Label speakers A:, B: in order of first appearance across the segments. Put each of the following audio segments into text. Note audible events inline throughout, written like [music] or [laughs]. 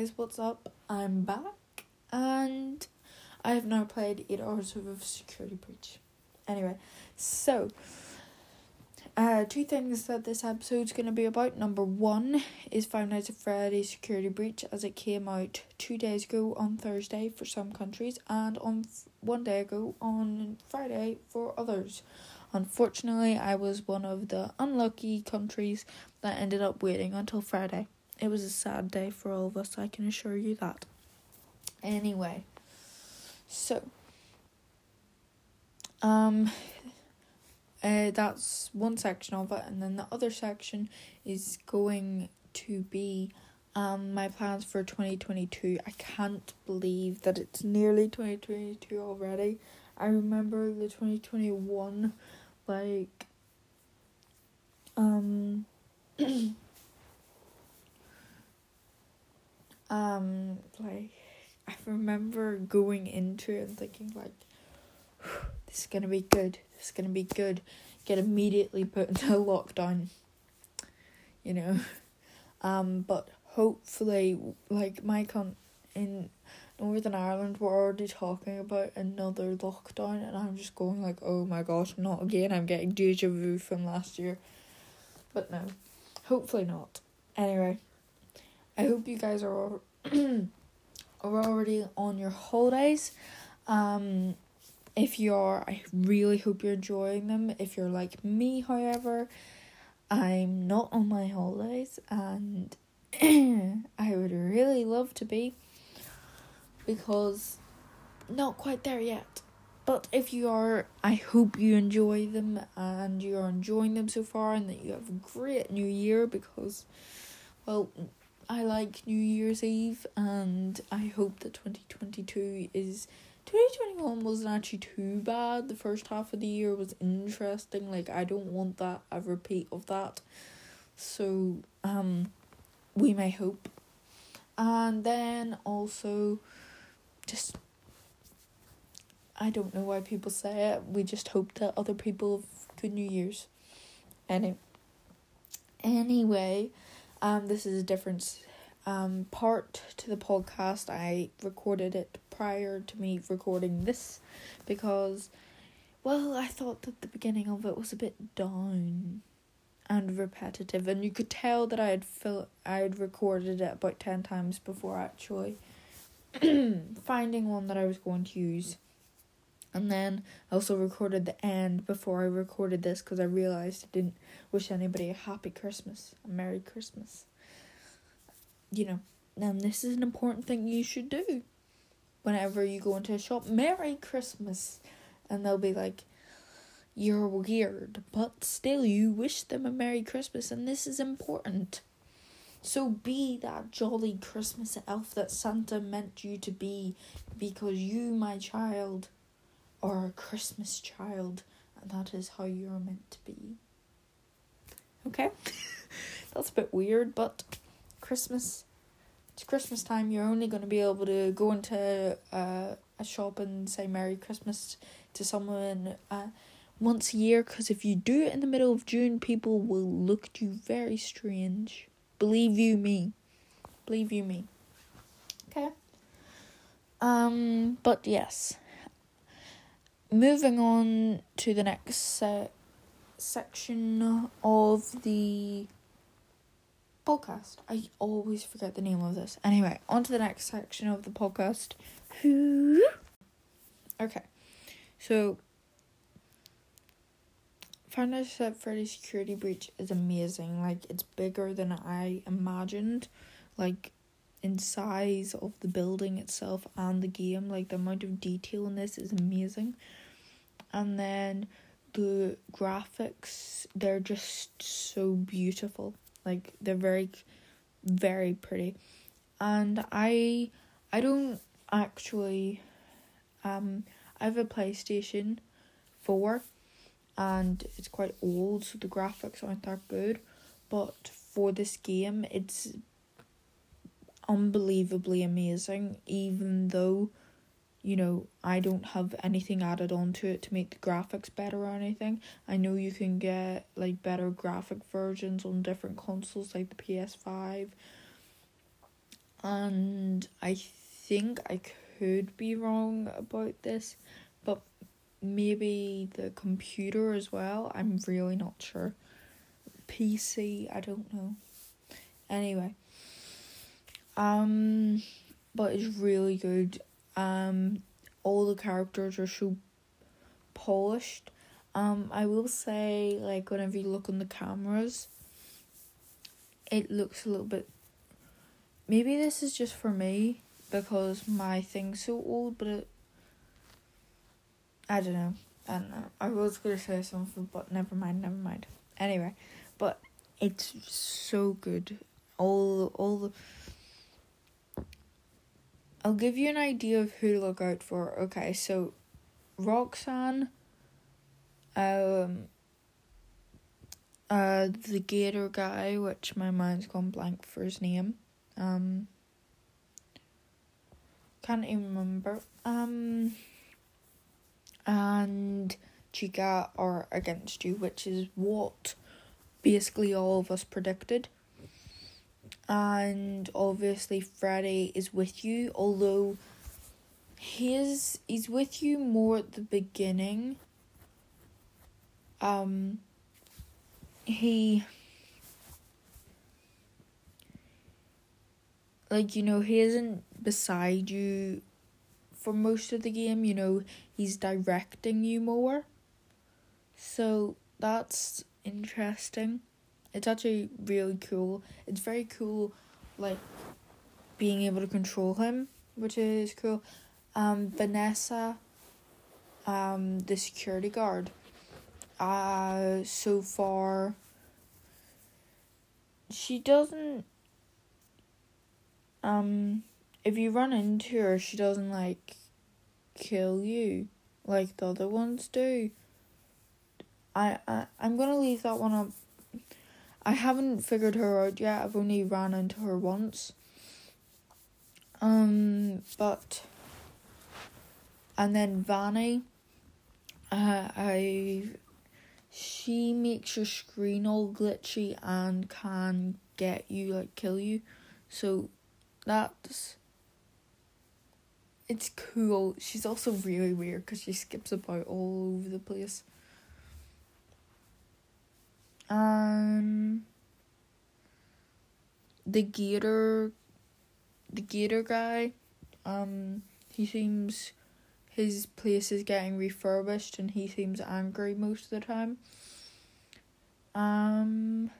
A: guys, what's up? I'm back and I have now played 8 hours of Security Breach. Anyway, so uh, two things that this episode's going to be about. Number one is Five Nights at Freddy's Security Breach as it came out two days ago on Thursday for some countries and on f- one day ago on Friday for others. Unfortunately, I was one of the unlucky countries that ended up waiting until Friday. It was a sad day for all of us, I can assure you that. Anyway, so um uh, that's one section of it, and then the other section is going to be um my plans for 2022. I can't believe that it's nearly 2022 already. I remember the 2021 like um um like I remember going into it and thinking like [sighs] this is gonna be good. This is gonna be good. Get immediately put into [laughs] lockdown. You know. [laughs] Um but hopefully like my con in Northern Ireland we're already talking about another lockdown and I'm just going like, oh my gosh, not again. I'm getting deja vu from last year. But no. Hopefully not. Anyway. I hope you guys are all [clears throat] are already on your holidays. Um, if you are, I really hope you're enjoying them. If you're like me, however, I'm not on my holidays and [clears throat] I would really love to be because not quite there yet. But if you are, I hope you enjoy them and you're enjoying them so far and that you have a great new year because, well, I like New Year's Eve and I hope that 2022 is. 2021 wasn't actually too bad. The first half of the year was interesting. Like, I don't want that, a repeat of that. So, um, we may hope. And then also, just I don't know why people say it. We just hope that other people have good New Year's. Any anyway, um, this is a different um part to the podcast. I recorded it prior to me recording this because, well, I thought that the beginning of it was a bit down and repetitive, and you could tell that I had fil- I had recorded it about ten times before actually [clears throat] finding one that I was going to use. And then I also recorded the end before I recorded this because I realized I didn't wish anybody a happy Christmas, a Merry Christmas. You know, and this is an important thing you should do whenever you go into a shop. Merry Christmas. And they'll be like, You're weird, but still you wish them a Merry Christmas, and this is important. So be that jolly Christmas elf that Santa meant you to be, because you, my child, are a Christmas child, and that is how you're meant to be. Okay? [laughs] That's a bit weird, but Christmas. It's Christmas time. You're only going to be able to go into uh, a shop and say Merry Christmas to someone uh, once a year, because if you do it in the middle of June, people will look at you very strange. Believe you me. Believe you me. Okay. Um, but yes. Moving on to the next se- section of the podcast. I always forget the name of this. Anyway, on to the next section of the podcast. Okay. So Five Nights at Freddy's Security Breach is amazing. Like it's bigger than I imagined. Like in size of the building itself and the game. Like the amount of detail in this is amazing. And then the graphics, they're just so beautiful. Like they're very very pretty. And I I don't actually um I have a PlayStation 4 and it's quite old so the graphics aren't that good but for this game it's unbelievably amazing even though you know I don't have anything added onto it to make the graphics better or anything. I know you can get like better graphic versions on different consoles like the PS5 and I think I could be wrong about this, but maybe the computer as well. I'm really not sure. PC, I don't know. Anyway, um, but it's really good. Um, all the characters are so polished. Um, I will say, like, whenever you look on the cameras, it looks a little bit. Maybe this is just for me because my thing's so old, but it. I don't know. I don't know. I was gonna say something, but never mind. Never mind. Anyway, but it's so good. All all the. I'll give you an idea of who to look out for. Okay, so Roxanne, um, uh, the Gator guy, which my mind's gone blank for his name. Um, can't even remember. Um, and Chica are against you, which is what basically all of us predicted. And obviously, Freddy is with you, although he's he's with you more at the beginning. Um, he like you know he isn't beside you for most of the game you know he's directing you more so that's interesting it's actually really cool. It's very cool like being able to control him which is cool. Um vanessa um the security guard uh so far she doesn't um if you run into her she doesn't like kill you like the other ones do. I, I i'm gonna leave that one up i haven't figured her out yet. I've only ran into her once. Um but and then vanny uh, i she makes your screen all glitchy and can get you like kill you. So that's it's cool. She's also really weird because she skips about all over the place um the gator the gator guy um he seems his place is getting refurbished and he seems angry most of the time. Um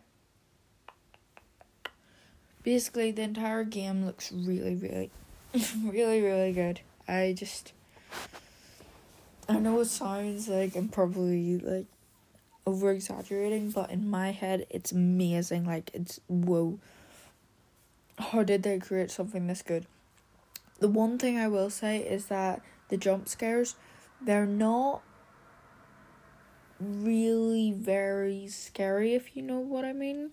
A: basically the entire game looks really really [laughs] really really good. I just I know it sounds like I'm probably like over exaggerating, but in my head it's amazing. Like it's whoa. How did they create something this good? The one thing I will say is that the jump scares, they're not really very scary, if you know what I mean.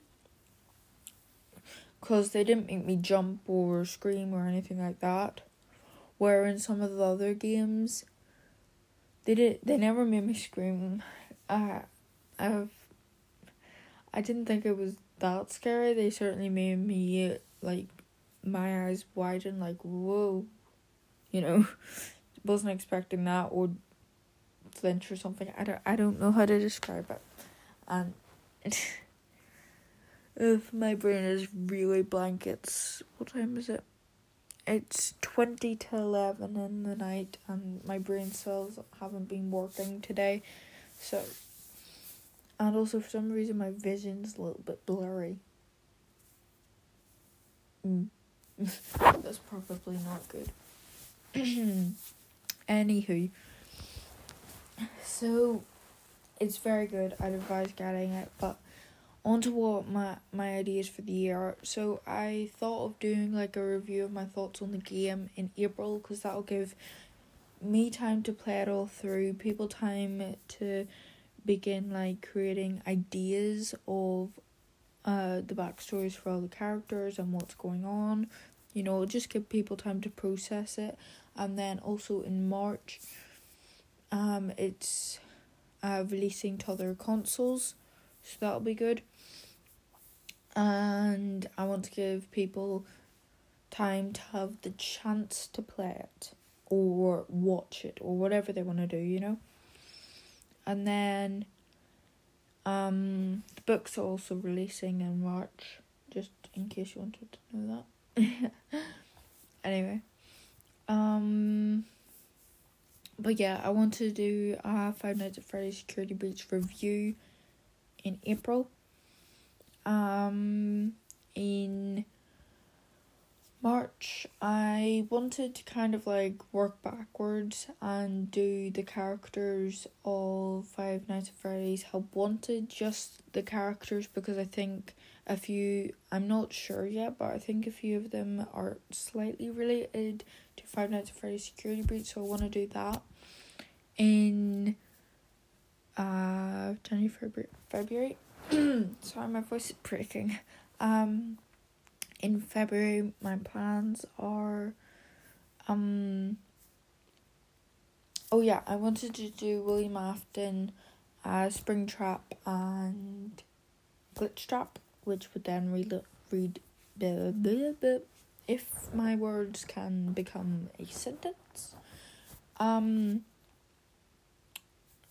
A: Because they didn't make me jump or scream or anything like that. Where in some of the other games, they did they never made me scream. Uh, I've I didn't think it was that scary. They certainly made me like my eyes widen, like whoa, you know [laughs] wasn't expecting that or flinch or something. I don't I don't know how to describe it. And [laughs] if my brain is really blank, it's what time is it? It's twenty to eleven in the night and my brain cells haven't been working today. So and also for some reason my vision's a little bit blurry. Mm. [laughs] That's probably not good. [clears throat] Anywho, so it's very good. I'd advise getting it, but on to what my my ideas for the year. Are. So I thought of doing like a review of my thoughts on the game in April because that'll give me time to play it all through, people time to begin like creating ideas of uh the backstories for all the characters and what's going on. You know, just give people time to process it and then also in March, um, it's uh, releasing to other consoles, so that'll be good. And I want to give people time to have the chance to play it or watch it or whatever they want to do, you know. And then um the books are also releasing in March, just in case you wanted to know that. [laughs] anyway. Um but yeah, I want to do a Five Nights at Freddy's Security Breach review in April. Um in March, I wanted to kind of like work backwards and do the characters of Five Nights at Freddy's Help Wanted, just the characters, because I think a few, I'm not sure yet, but I think a few of them are slightly related to Five Nights at Freddy's Security Breach, so I want to do that in uh January, February. February. [clears throat] Sorry, my voice is breaking. Um, in February, my plans are, um, oh yeah, I wanted to do William Afton, uh, Springtrap, and Glitchtrap, which would then read read blah, blah, blah, if my words can become a sentence. Um,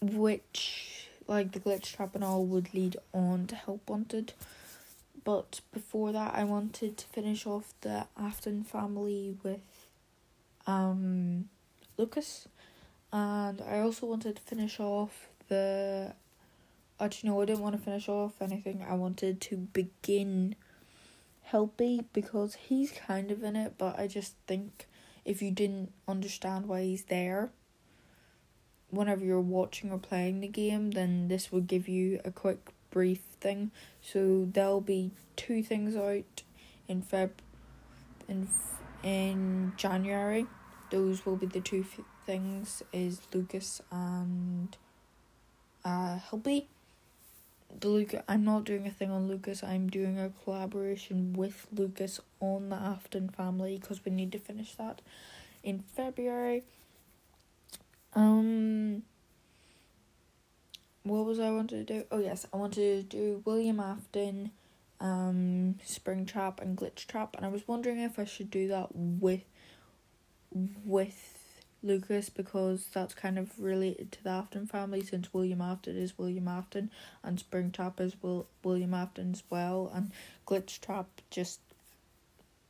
A: which like the glitch trap and all would lead on to Help Wanted. But before that, I wanted to finish off the Afton family with um, Lucas. And I also wanted to finish off the. Actually, no, I didn't want to finish off anything. I wanted to begin Helpy because he's kind of in it, but I just think if you didn't understand why he's there, whenever you're watching or playing the game, then this would give you a quick brief thing. So there'll be two things out in Feb in in January. Those will be the two f- things is Lucas and uh Helpy. The Lucas I'm not doing a thing on Lucas. I'm doing a collaboration with Lucas on the Afton family because we need to finish that in February. Um what was I wanted to do? Oh yes, I wanted to do William Afton, um, Springtrap and Glitch Trap, and I was wondering if I should do that with with Lucas because that's kind of related to the Afton family since William Afton is William Afton and Springtrap is Will William Afton as well and Glitch Trap just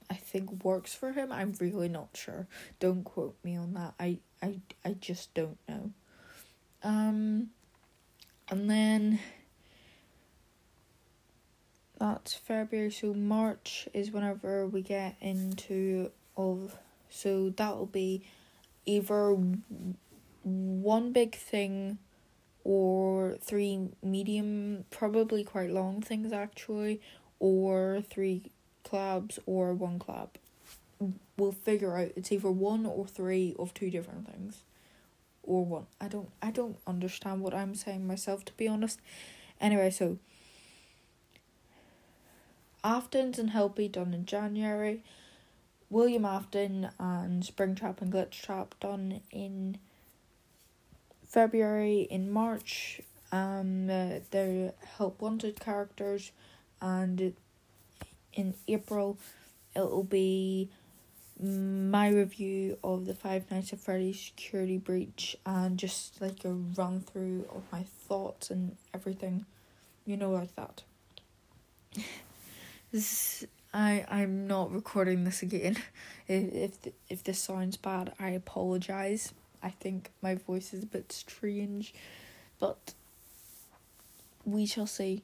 A: I think works for him. I'm really not sure. Don't quote me on that. I I I just don't know. Um and then that's February, so March is whenever we get into of So that'll be either one big thing or three medium, probably quite long things actually, or three clubs or one club. We'll figure out it's either one or three of two different things or one. I don't I don't understand what I'm saying myself to be honest. Anyway, so Aftons and Helpy done in January. William Afton and Springtrap and Glitchtrap done in February. In March, um, uh, their Help Wanted characters, and in April, it'll be my review of the Five Nights at Freddy's Security Breach and just like a run through of my thoughts and everything, you know, like that. [laughs] this I I'm not recording this again. [laughs] If if if this sounds bad, I apologize. I think my voice is a bit strange, but we shall see.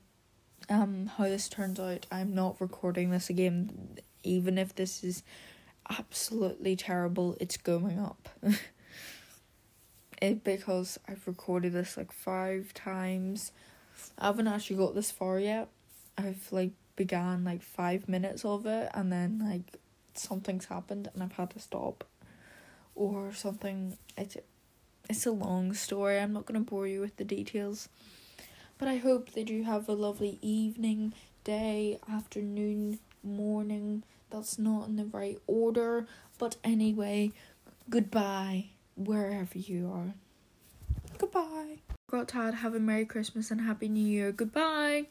A: Um, how this turns out. I'm not recording this again, even if this is absolutely terrible. It's going up. [laughs] it because I've recorded this like five times. I haven't actually got this far yet. I've like began like five minutes of it and then like something's happened and I've had to stop. Or something it's it's a long story. I'm not gonna bore you with the details. But I hope that you have a lovely evening, day, afternoon, morning, that's not in the right order. But anyway, goodbye, wherever you are. Goodbye. Got Tad, have a Merry Christmas and Happy New Year. Goodbye.